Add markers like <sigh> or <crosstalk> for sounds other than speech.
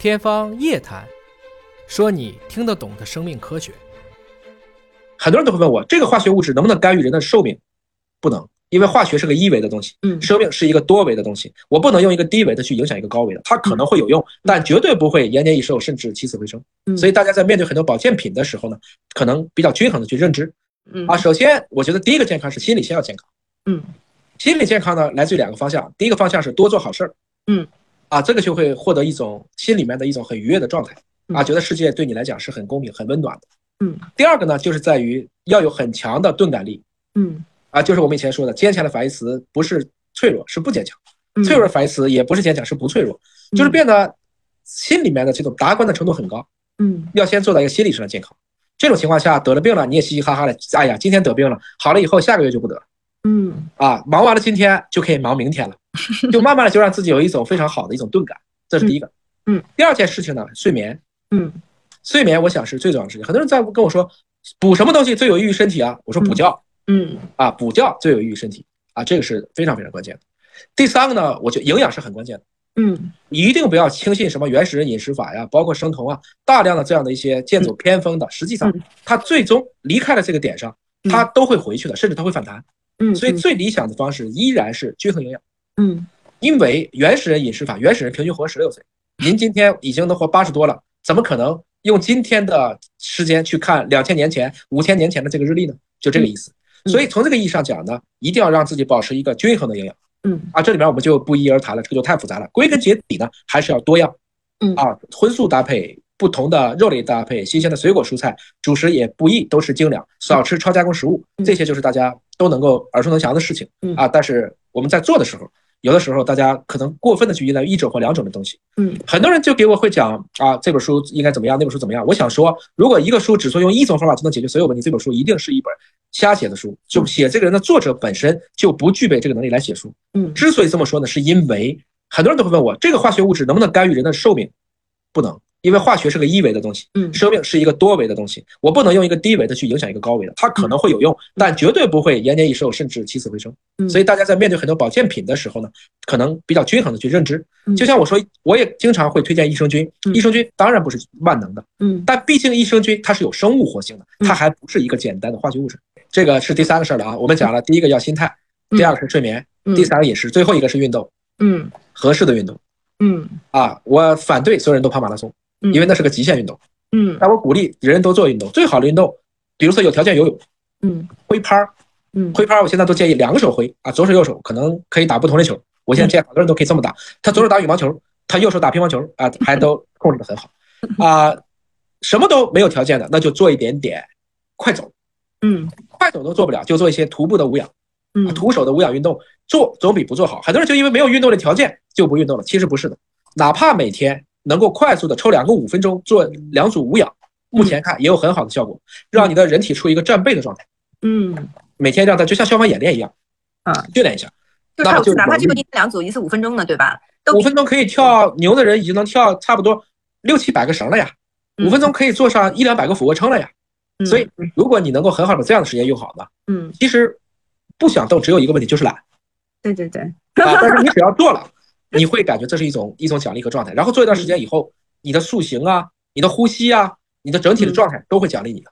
天方夜谭，说你听得懂的生命科学。很多人都会问我，这个化学物质能不能干预人的寿命？不能，因为化学是个一维的东西，嗯生命是一个多维的东西，我不能用一个低维的去影响一个高维的，它可能会有用，但绝对不会延年益寿，甚至起死回生。嗯所以大家在面对很多保健品的时候呢，可能比较均衡的去认知嗯啊。首先，我觉得第一个健康是心理先要健康。嗯心理健康呢，来自于两个方向。第一个方向是多做好事儿，嗯，啊，这个就会获得一种心里面的一种很愉悦的状态，啊，嗯觉得世界对你来讲是很公平、很温暖的。嗯第二个呢，就是在于要有很强的钝感力，嗯啊，就是我们以前说的，坚强的反义词不是脆弱，是不坚强；嗯脆弱的反义词也不是坚强，是不脆弱，就是变得心里面的这种达观的程度很高。嗯要先做到一个心理上的健康。这种情况下，得了病了，你也嘻嘻哈哈的，哎呀，今天得病了，好了以后下个月就不得了。嗯啊，忙完了今天就可以忙明天了，<laughs> 就慢慢的就让自己有一种非常好的一种钝感，这是第一个。嗯，第二件事情呢，睡眠，嗯睡眠我想是最重要的事情。很多人在跟我说，补什么东西最有益于身体啊？我说补觉嗯啊，补觉最有益于身体啊，这个是非常非常关键的。第三个呢，我觉得营养是很关键的，嗯一定不要轻信什么原始人饮食法呀，包括生酮啊，大量的这样的一些剑走偏锋的，实际上嗯它最终离开了这个点上，嗯它都会回去的，甚至它会反弹。嗯，所以最理想的方式依然是均衡营养。嗯因为原始人饮食法，原始人平均活十六岁，您今天已经能活八十多了，怎么可能用今天的时间去看两千年前、五千年前的这个日历呢？就这个意思。嗯所以从这个意义上讲呢，一定要让自己保持一个均衡的营养嗯啊。这里面我们就不一而谈了，这个就太复杂了。归根结底呢，还是要多样，嗯啊，荤素搭配，不同的肉类搭配，新鲜的水果蔬菜，主食也不宜都是精粮，少吃超加工食物，嗯这些就是大家都能够耳熟能详的事情嗯啊。但是我们在做的时候，有的时候大家可能过分的去依赖一种或两种的东西。嗯很多人就给我会讲啊，这本书应该怎么样，那本书怎么样。我想说，如果一个书只说用一种方法就能解决所有问题，这本书一定是一本瞎写的书。就写这个人的作者本身就不具备这个能力来写书。嗯之所以这么说呢，是因为很多人都会问我，这个化学物质能不能干预人的寿命？不能，因为化学是个一维的东西，嗯。生命是一个多维的东西，我不能用一个低维的去影响一个高维的，它可能会有用，但绝对不会延年益寿，甚至起死回生。嗯。所以大家在面对很多保健品的时候呢，可能比较均衡的去认知。嗯。就像我说，我也经常会推荐益生菌，嗯。益生菌当然不是万能的，嗯。但毕竟益生菌它是有生物活性的，嗯。它还不是一个简单的化学物质。这个是第三个事儿了啊，我们讲了，第一个要心态，第二个是睡眠，嗯。第三个饮食，最后一个是运动，嗯。合适的运动嗯。啊。我反对所有人都跑马拉松，嗯因为那是个极限运动。嗯但我鼓励人人都做运动，最好的运动，比如说有条件游泳、嗯挥拍儿，嗯挥拍儿，我现在都建议两个手挥啊，左手右手可能可以打不同的球。我现在见好多人都可以这么打，他左手打羽毛球，他右手打乒乓球啊，还都控制的很好 <laughs> 啊。什么都没有条件的，那就做一点点快走，嗯快走都做不了，就做一些徒步的无氧、嗯徒手的无氧运动，做总比不做好。很多人就因为没有运动的条件就不运动了，其实不是的，哪怕每天能够快速的抽两个五分钟做两组无氧，目前看也有很好的效果，让你的人体处于一个战备的状态。嗯。每天让它就像消防演练一样啊。训练一下。就那么就他哪怕这个一两组一次五分钟呢对吧？五分钟可以跳牛的人已经能跳差不多六七百个绳了呀，嗯。五分钟可以做上一两百个俯卧撑了呀。嗯。所以如果你能够很好的把这样的时间用好呢，嗯。其实不想动只有一个问题就是懒。对对对。啊，但是你只要做了，<laughs> 你会感觉这是一种一种奖励和状态，然后做一段时间以后，你的塑形啊、你的呼吸啊、你的整体的状态都会奖励你的。